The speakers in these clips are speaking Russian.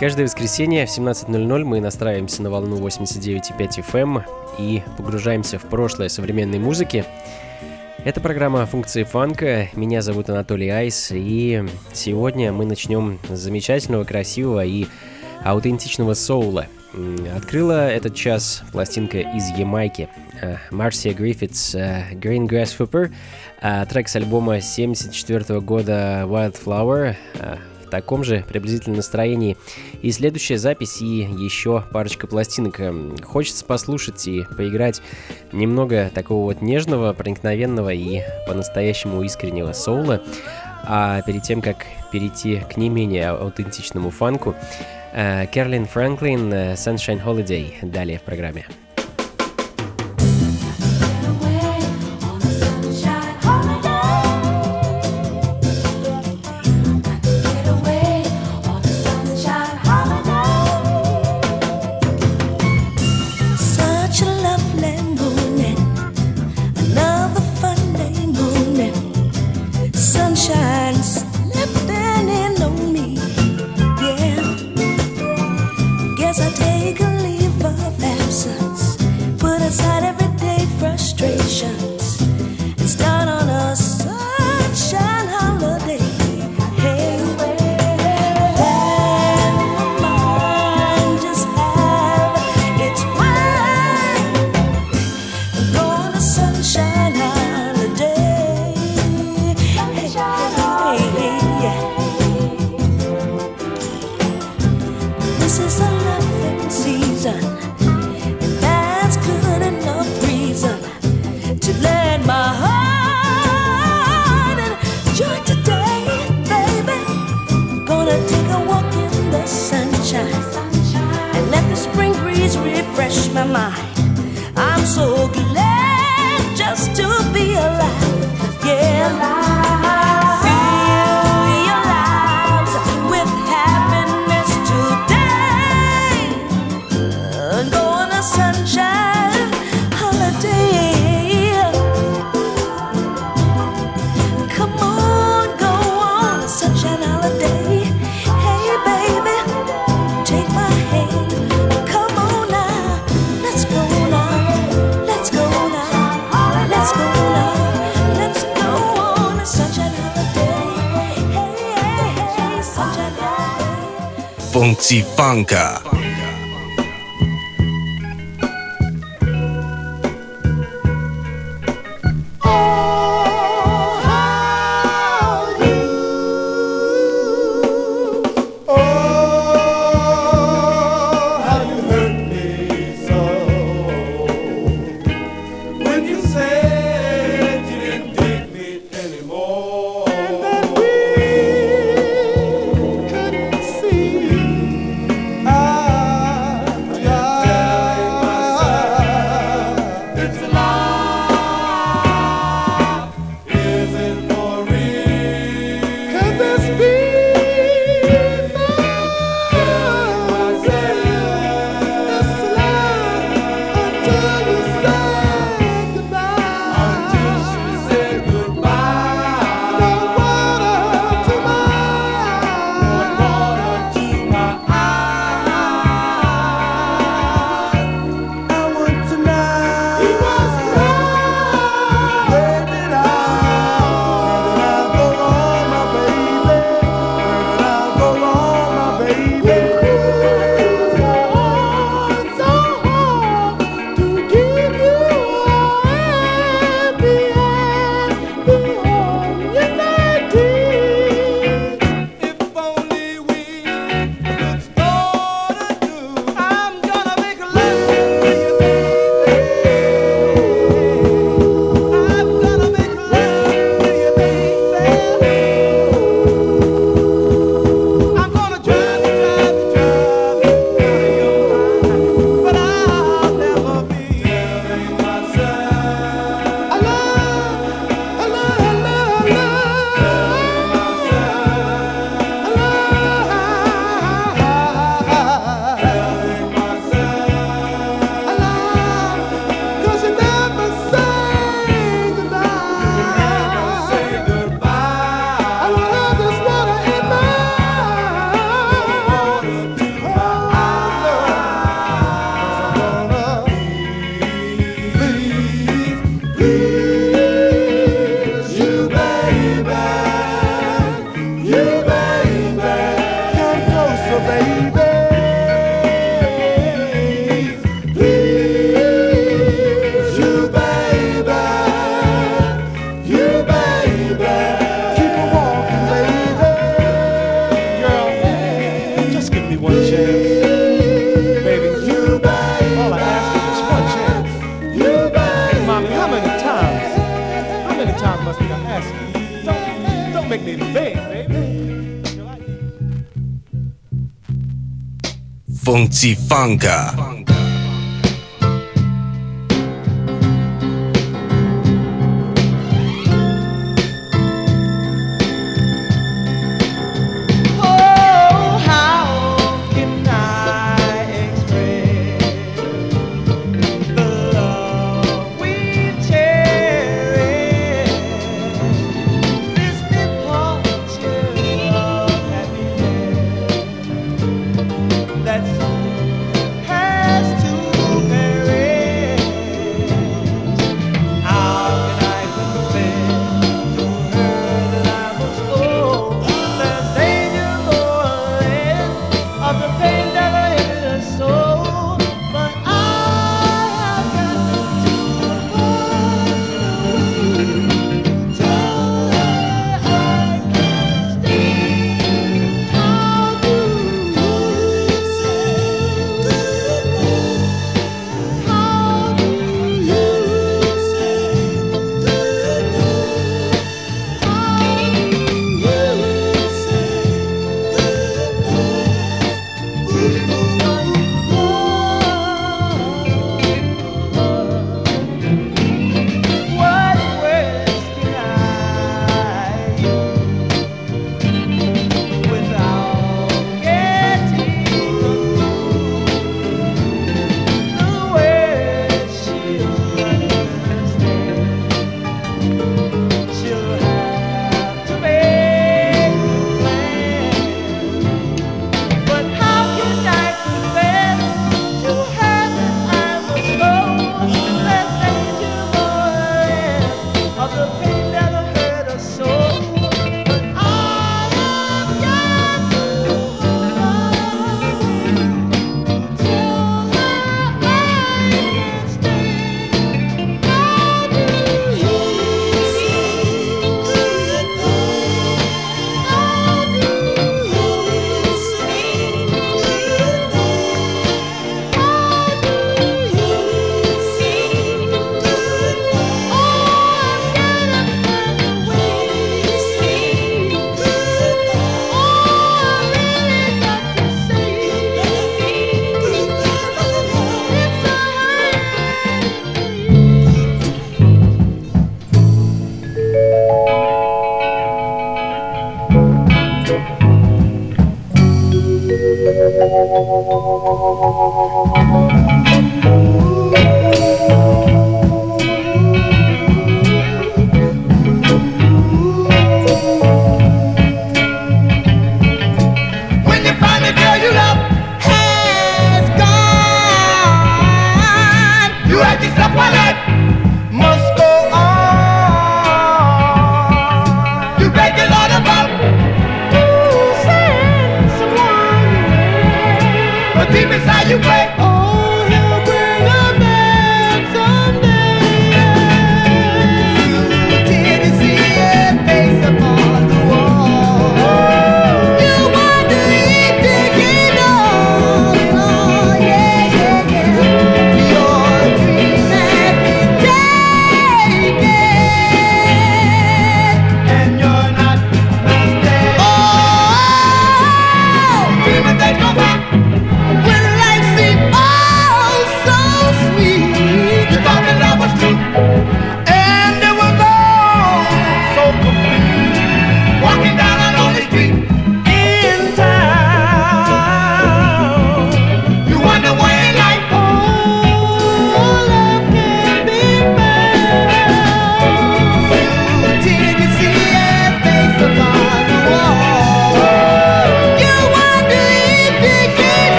Каждое воскресенье в 17.00 мы настраиваемся на волну 89.5 FM и погружаемся в прошлое современной музыки. Это программа «Функции фанка». Меня зовут Анатолий Айс, и сегодня мы начнем с замечательного, красивого и аутентичного соула. Открыла этот час пластинка из Ямайки. э, Марсия Гриффитс э, «Green Grasshopper», а трек с альбома 74 года «Wildflower», э, таком же приблизительном настроении. И следующая запись и еще парочка пластинок. Эм, Хочется послушать и поиграть немного такого вот нежного, проникновенного и по-настоящему искреннего соула. А перед тем, как перейти к не менее аутентичному фанку, э, Керлин Франклин э, Sunshine Holiday далее в программе. Fuzzy Funka. Funk.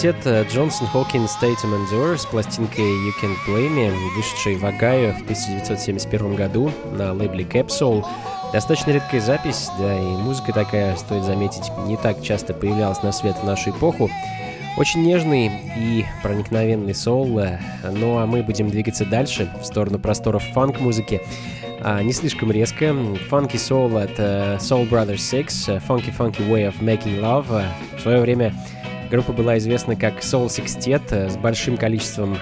Квартет Джонсон Хокинс Tatum and Dur с пластинкой You Can't Blame Me, вышедшей в Огайо в 1971 году на лейбле Capsule. Достаточно редкая запись, да и музыка такая, стоит заметить, не так часто появлялась на свет в нашу эпоху. Очень нежный и проникновенный соул, ну а мы будем двигаться дальше, в сторону просторов фанк-музыки. А, не слишком резко. Funky Soul от uh, Soul Brothers 6, Funky Funky Way of Making Love. В свое время Группа была известна как Soul Sextet э, с большим количеством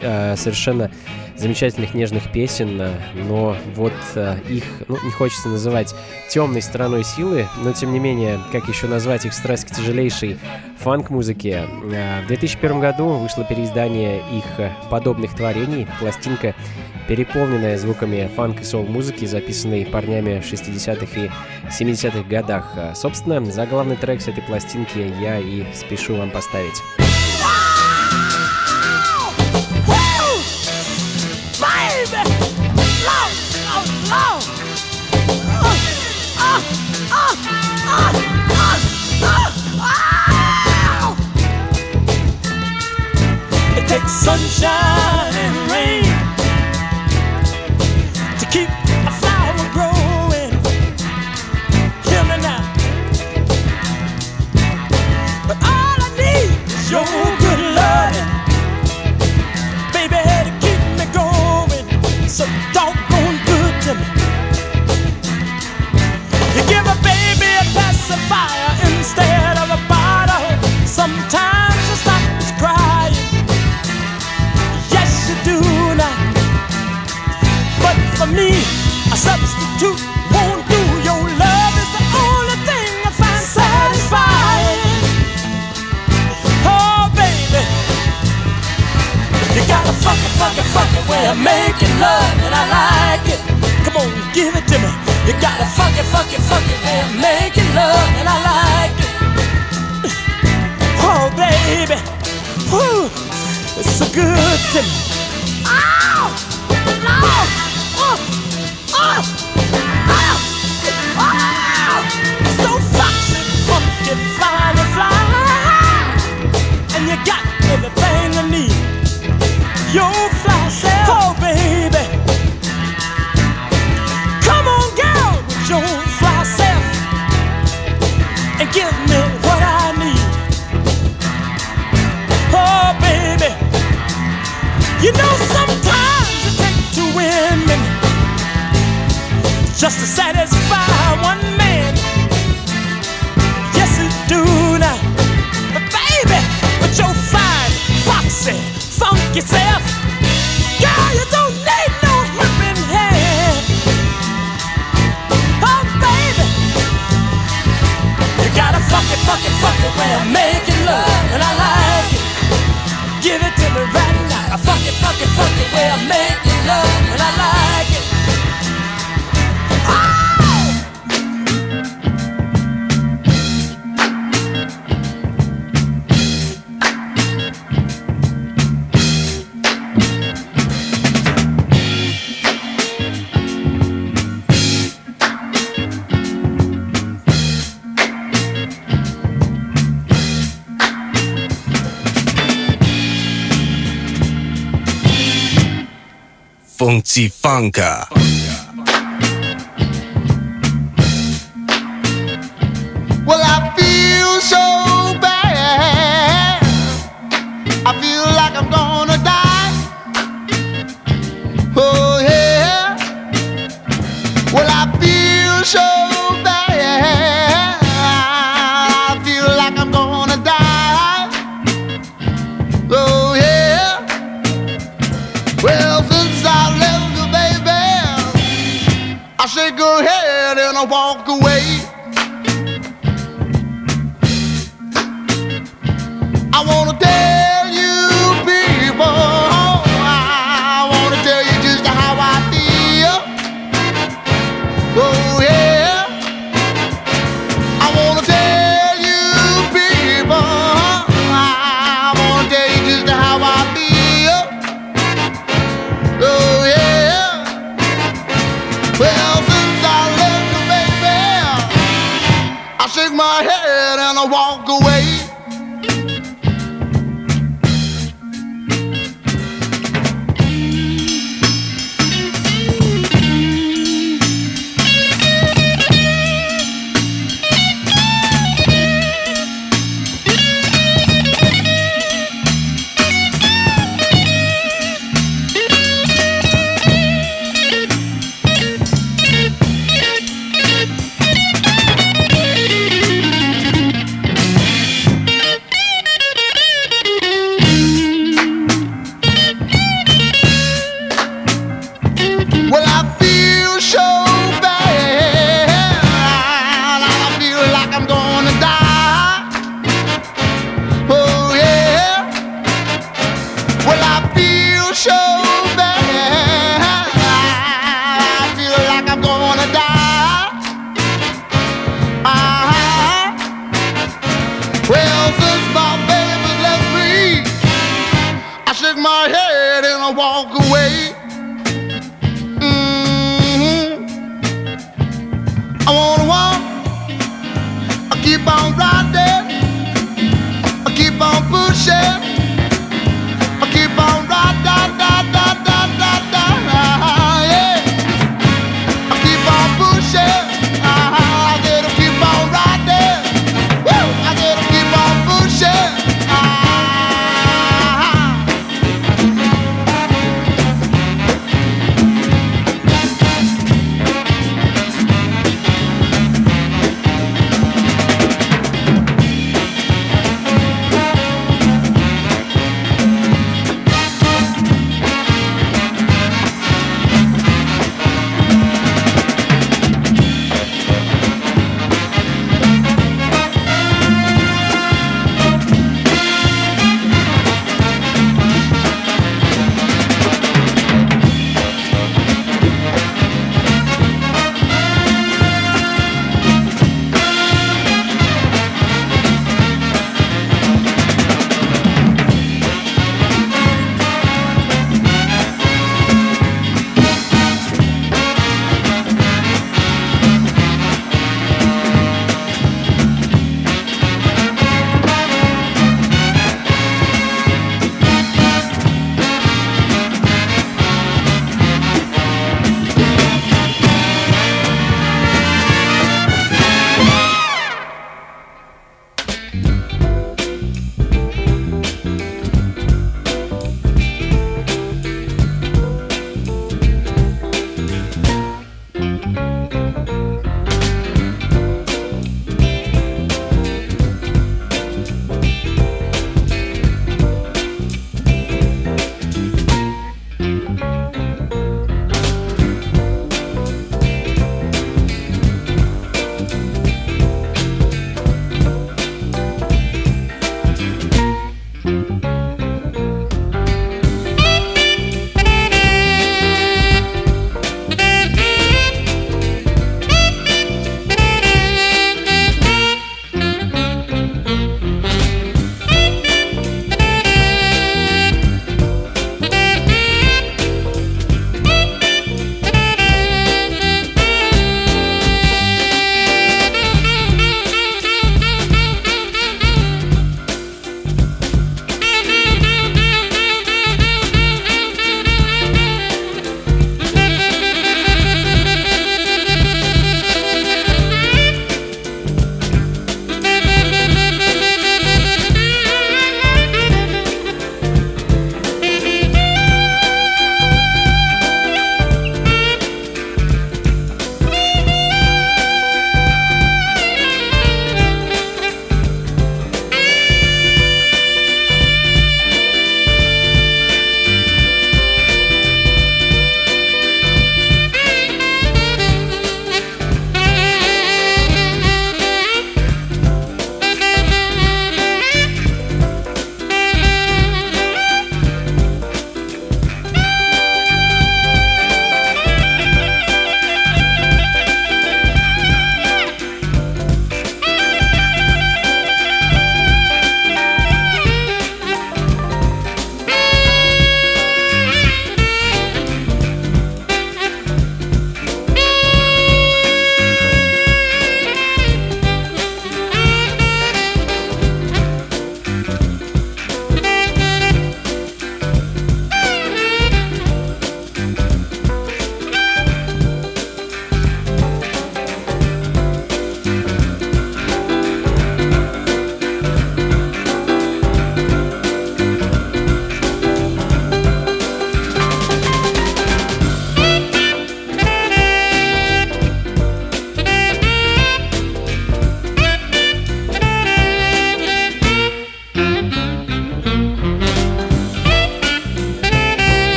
э, совершенно замечательных нежных песен, но вот э, их, ну, не хочется называть темной стороной силы, но тем не менее, как еще назвать их страсть к тяжелейшей фанк-музыке. Э, в 2001 году вышло переиздание их э, подобных творений, пластинка переполненная звуками фанк и сол-музыки, записанной парнями в 60-х и 70-х годах. Собственно, за главный трек с этой пластинки я и спешу вам поставить. sunshine and rain to keep a flower growing. Hear me now. But all I need is your good loving, baby, to keep me going. So don't doggone good to me. 控制风格。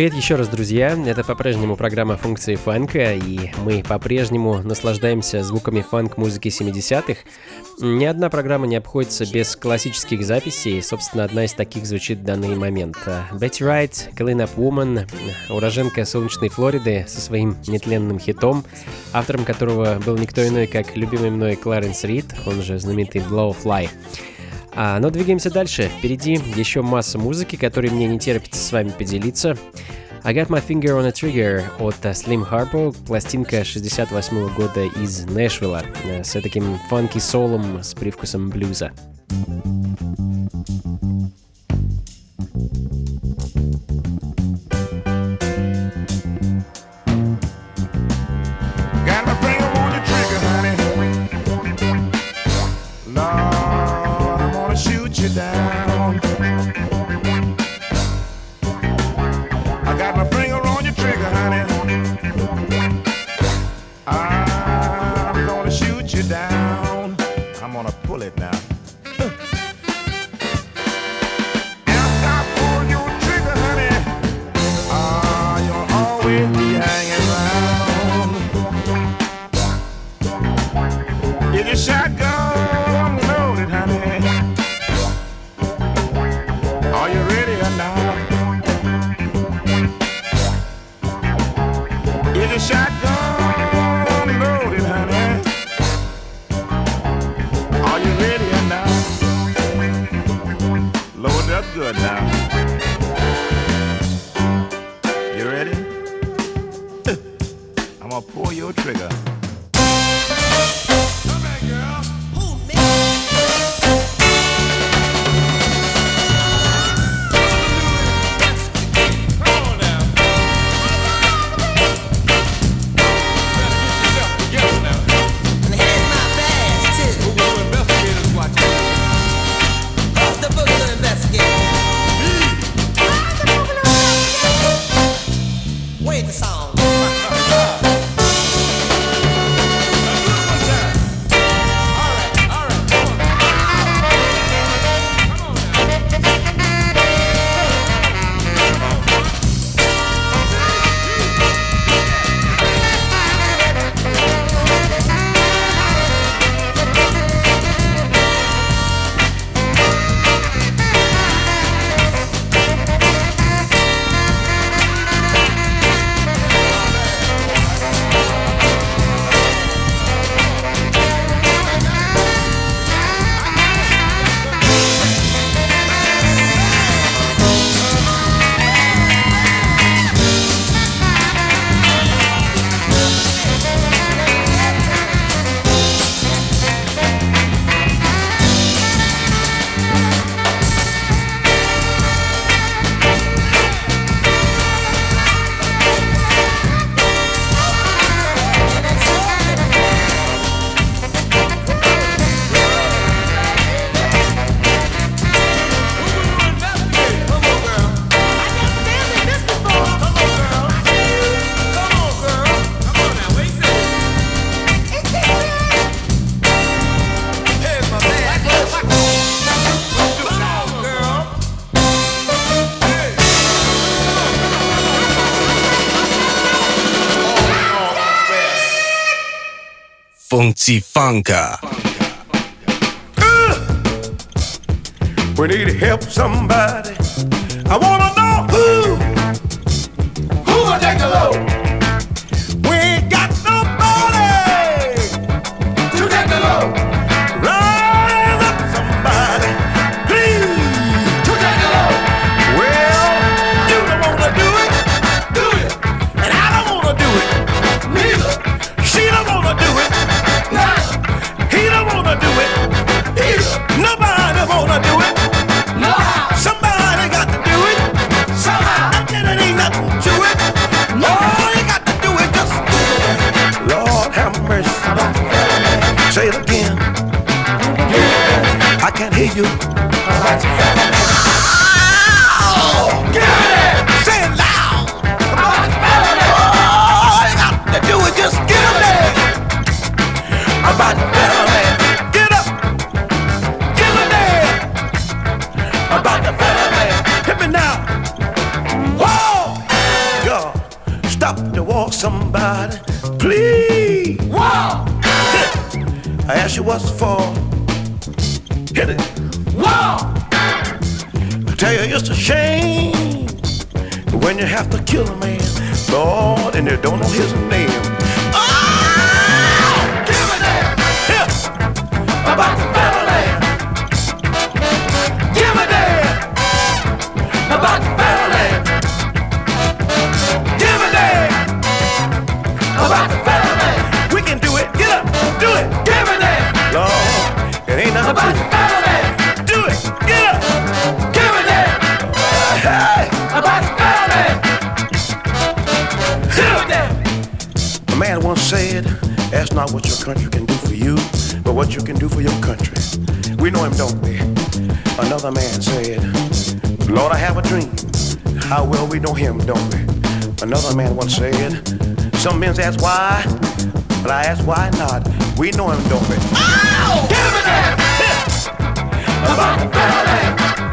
Привет еще раз, друзья. Это по-прежнему программа функции фанка, и мы по-прежнему наслаждаемся звуками фанк-музыки 70-х. Ни одна программа не обходится без классических записей, собственно, одна из таких звучит в данный момент. Бетти Райт, Clean Up Woman, уроженка солнечной Флориды со своим нетленным хитом, автором которого был никто иной, как любимый мной Кларенс Рид, он же знаменитый Blowfly. А, но двигаемся дальше. Впереди еще масса музыки, которой мне не терпится с вами поделиться. I Got My Finger on a Trigger от Slim Harpo, пластинка 68 года из Нэшвилла э, с таким фанки-солом с привкусом блюза. Funka. Uh, we need to help somebody. I wanna know who. Who will take the load? can't hear you. But you feeling it. Oh, get it! Say it loud. But you feeling it. All you got to do is just get it. About feeling it. Get up. Get it there. About the feeling it. Hit me now. Whoa! Y'all, stop to walk somebody. Please. Whoa! I asked you what's for. Tell it's a shame when you have to kill a man, Lord, and you don't know his name. Said, Ask not what your country can do for you, but what you can do for your country. We know him, don't we? Another man said, Lord, I have a dream. How well we know him, don't we? Another man once said, Some men ask why, but I ask why not. We know him, don't we? Oh! Give me that! About the!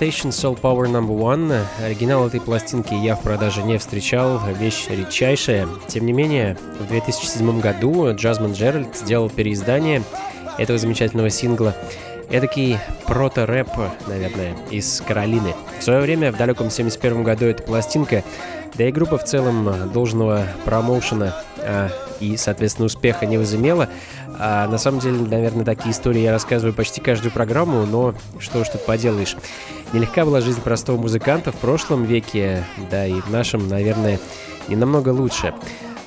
Interpretation Soul Power Number One. Оригинал этой пластинки я в продаже не встречал, вещь редчайшая. Тем не менее, в 2007 году Джазман Джеральд сделал переиздание этого замечательного сингла. Эдакий прото-рэп, наверное, из Каролины. В свое время, в далеком 71 году, эта пластинка, да и группа в целом должного промоушена а, и, соответственно, успеха не возымела. А, на самом деле, наверное, такие истории я рассказываю почти каждую программу, но что уж тут поделаешь. Нелегка была жизнь простого музыканта в прошлом веке, да и в нашем, наверное, не намного лучше.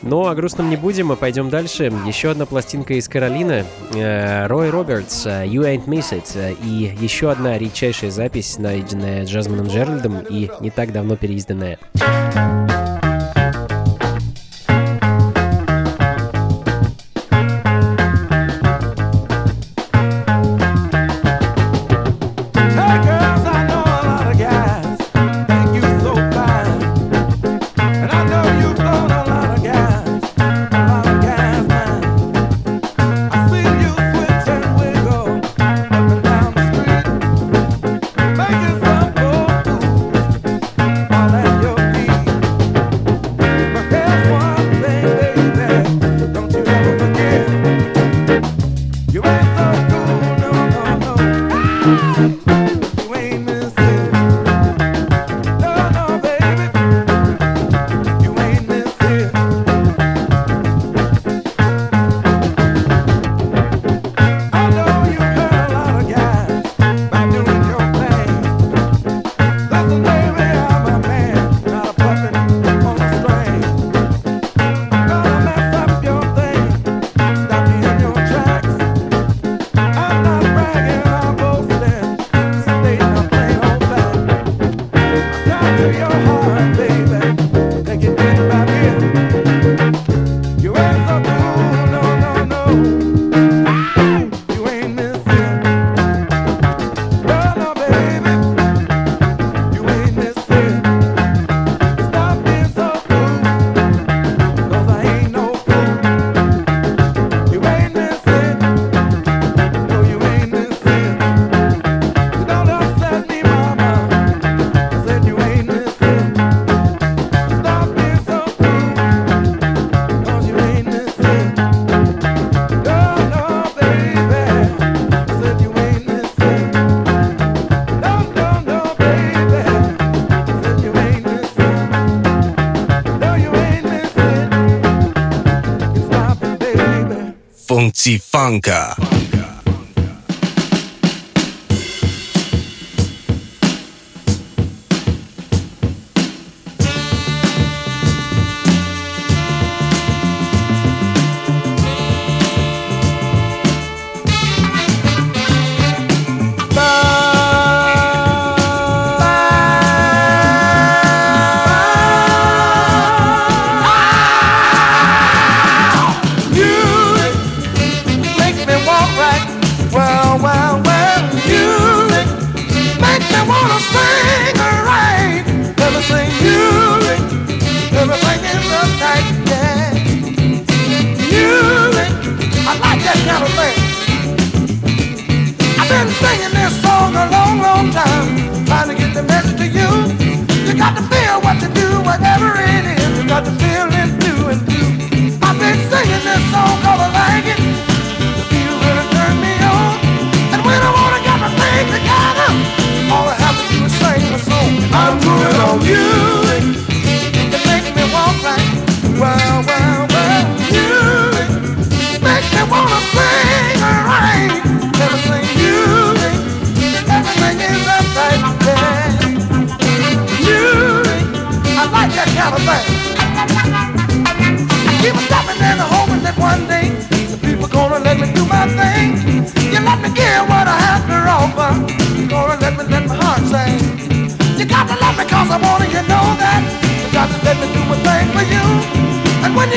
Ну, о грустном не будем, мы пойдем дальше. Еще одна пластинка из Каролины. Э, Рой Робертс, э, You Ain't Miss It. Э, и еще одна редчайшая запись, найденная Джазманом Джеральдом и не так давно переизданная. Funka.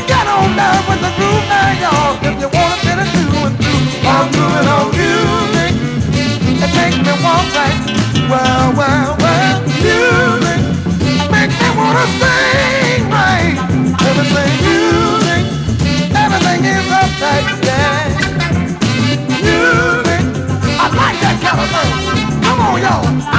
got on down with the groove now, y'all. If you wanna bit it, through and through, I'm grooving on music. It makes me want right. Well, well, well, music. makes me wanna sing right. Everything music. Everything is uptight, yeah. Music. I like that kind of thing. Come on, y'all.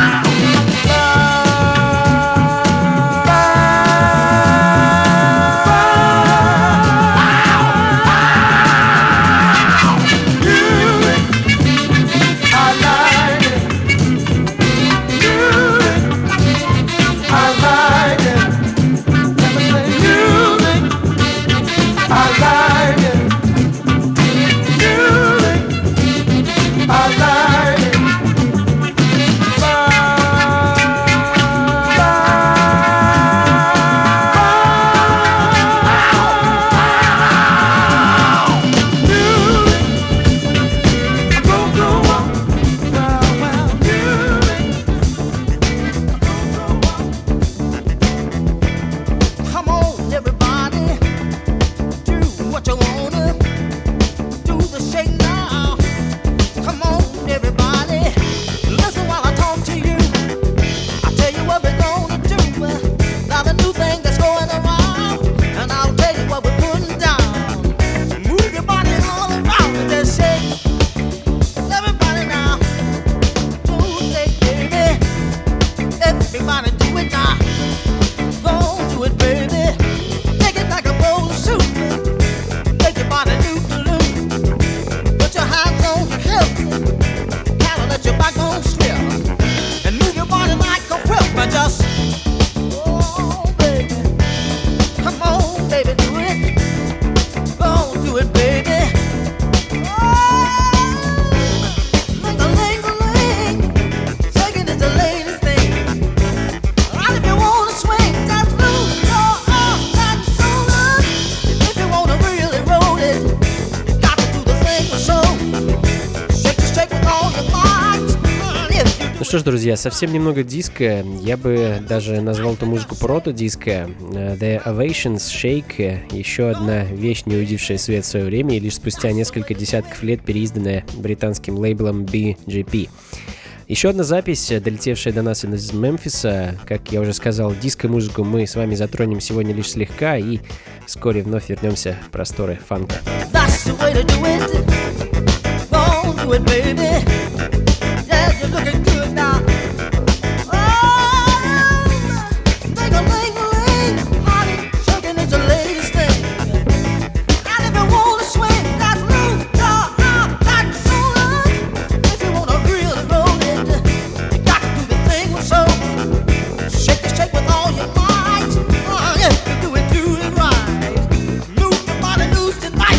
Друзья, совсем немного диска. Я бы даже назвал эту музыку прото-диско. The Ovations Shake. Еще одна вещь, не увидевшая свет в свое время и лишь спустя несколько десятков лет переизданная британским лейблом BGP. Еще одна запись, долетевшая до нас из Мемфиса. Как я уже сказал, диско-музыку мы с вами затронем сегодня лишь слегка и вскоре вновь вернемся в просторы фанка. That's the way to do it.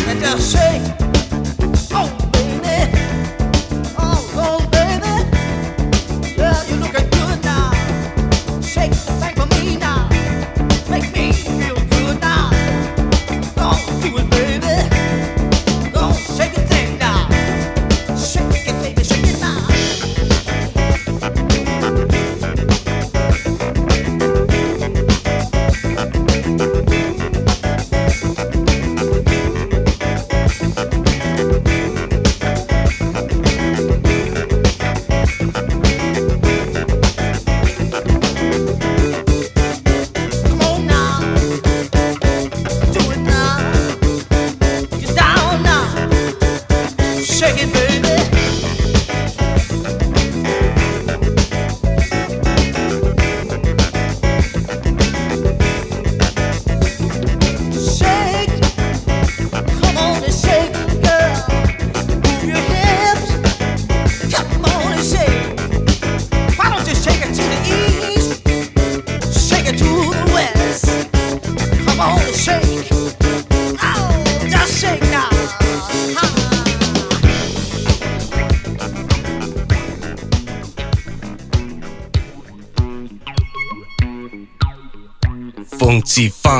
and they'll shake.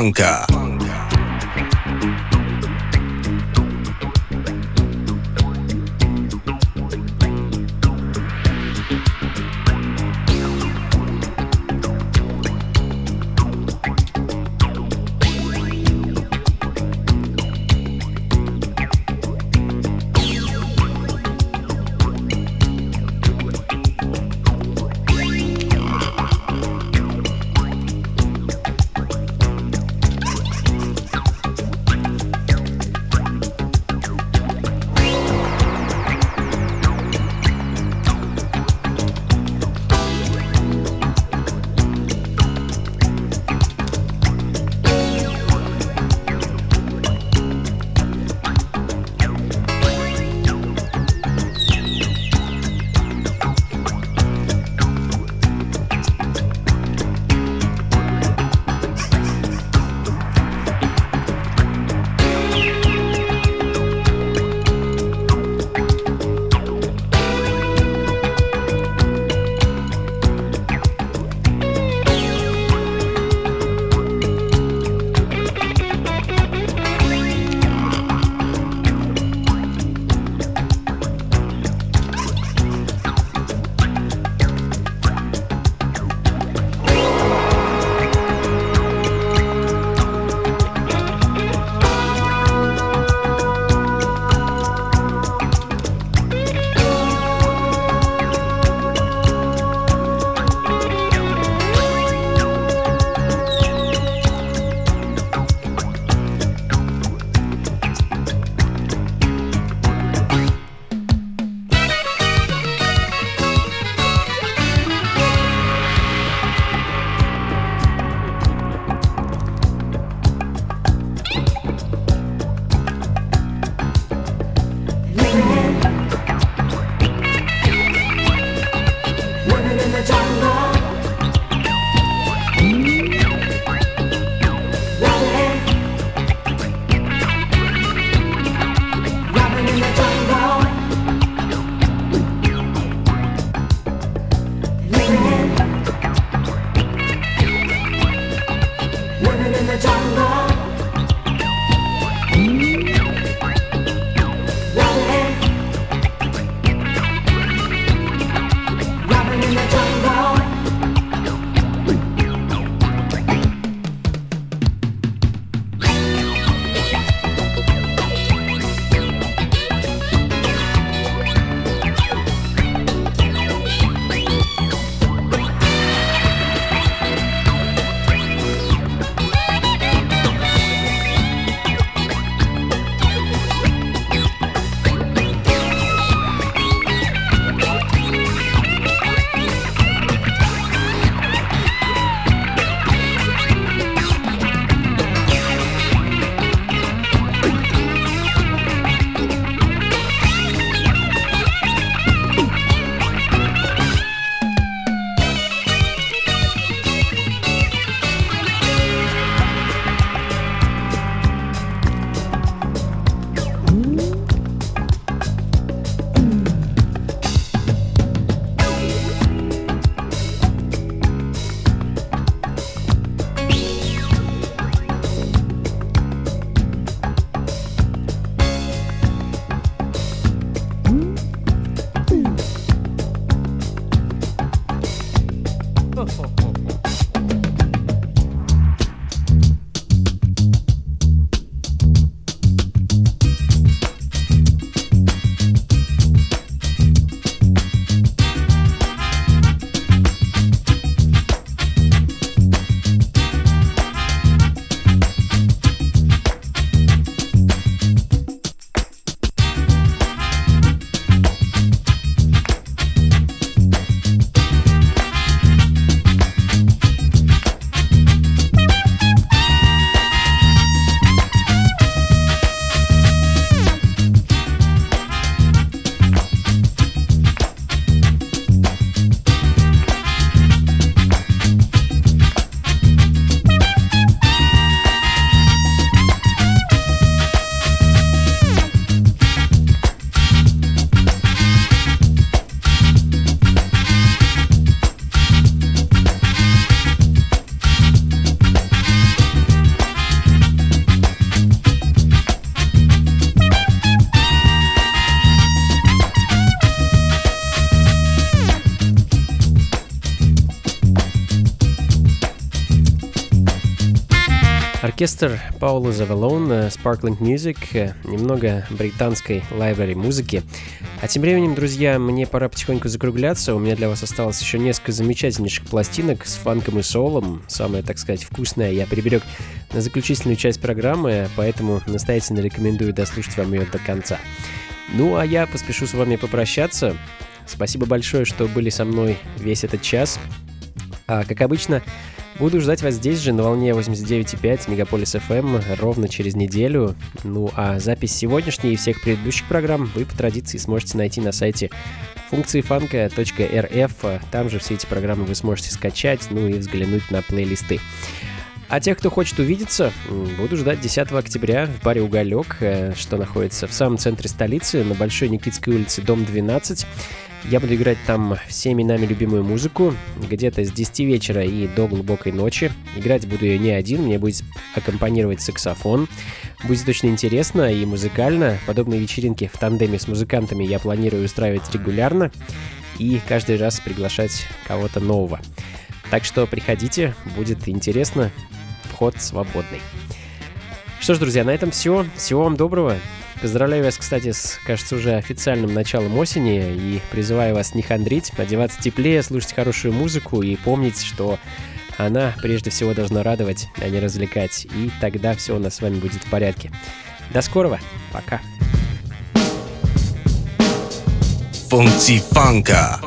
Ivanka. Оркестр Паула Завалон, Sparkling Music, э, немного британской лайбрери музыки. А тем временем, друзья, мне пора потихоньку закругляться. У меня для вас осталось еще несколько замечательнейших пластинок с фанком и солом. Самое, так сказать, вкусное я приберег на заключительную часть программы, поэтому настоятельно рекомендую дослушать вам ее до конца. Ну, а я поспешу с вами попрощаться. Спасибо большое, что были со мной весь этот час. А, как обычно, Буду ждать вас здесь же, на волне 89.5 Мегаполис FM, ровно через неделю. Ну а запись сегодняшней и всех предыдущих программ вы по традиции сможете найти на сайте функции фанка.рф. Там же все эти программы вы сможете скачать, ну и взглянуть на плейлисты. А тех, кто хочет увидеться, буду ждать 10 октября в баре «Уголек», э, что находится в самом центре столицы, на Большой Никитской улице, дом 12. Я буду играть там всеми нами любимую музыку, где-то с 10 вечера и до глубокой ночи. Играть буду я не один, мне будет аккомпанировать саксофон. Будет точно интересно и музыкально. Подобные вечеринки в тандеме с музыкантами я планирую устраивать регулярно и каждый раз приглашать кого-то нового. Так что приходите, будет интересно, вход свободный. Что ж, друзья, на этом все. Всего вам доброго. Поздравляю вас, кстати, с, кажется, уже официальным началом осени и призываю вас не хандрить, одеваться теплее, слушать хорошую музыку и помнить, что она прежде всего должна радовать, а не развлекать, и тогда все у нас с вами будет в порядке. До скорого, пока. Функции фанка.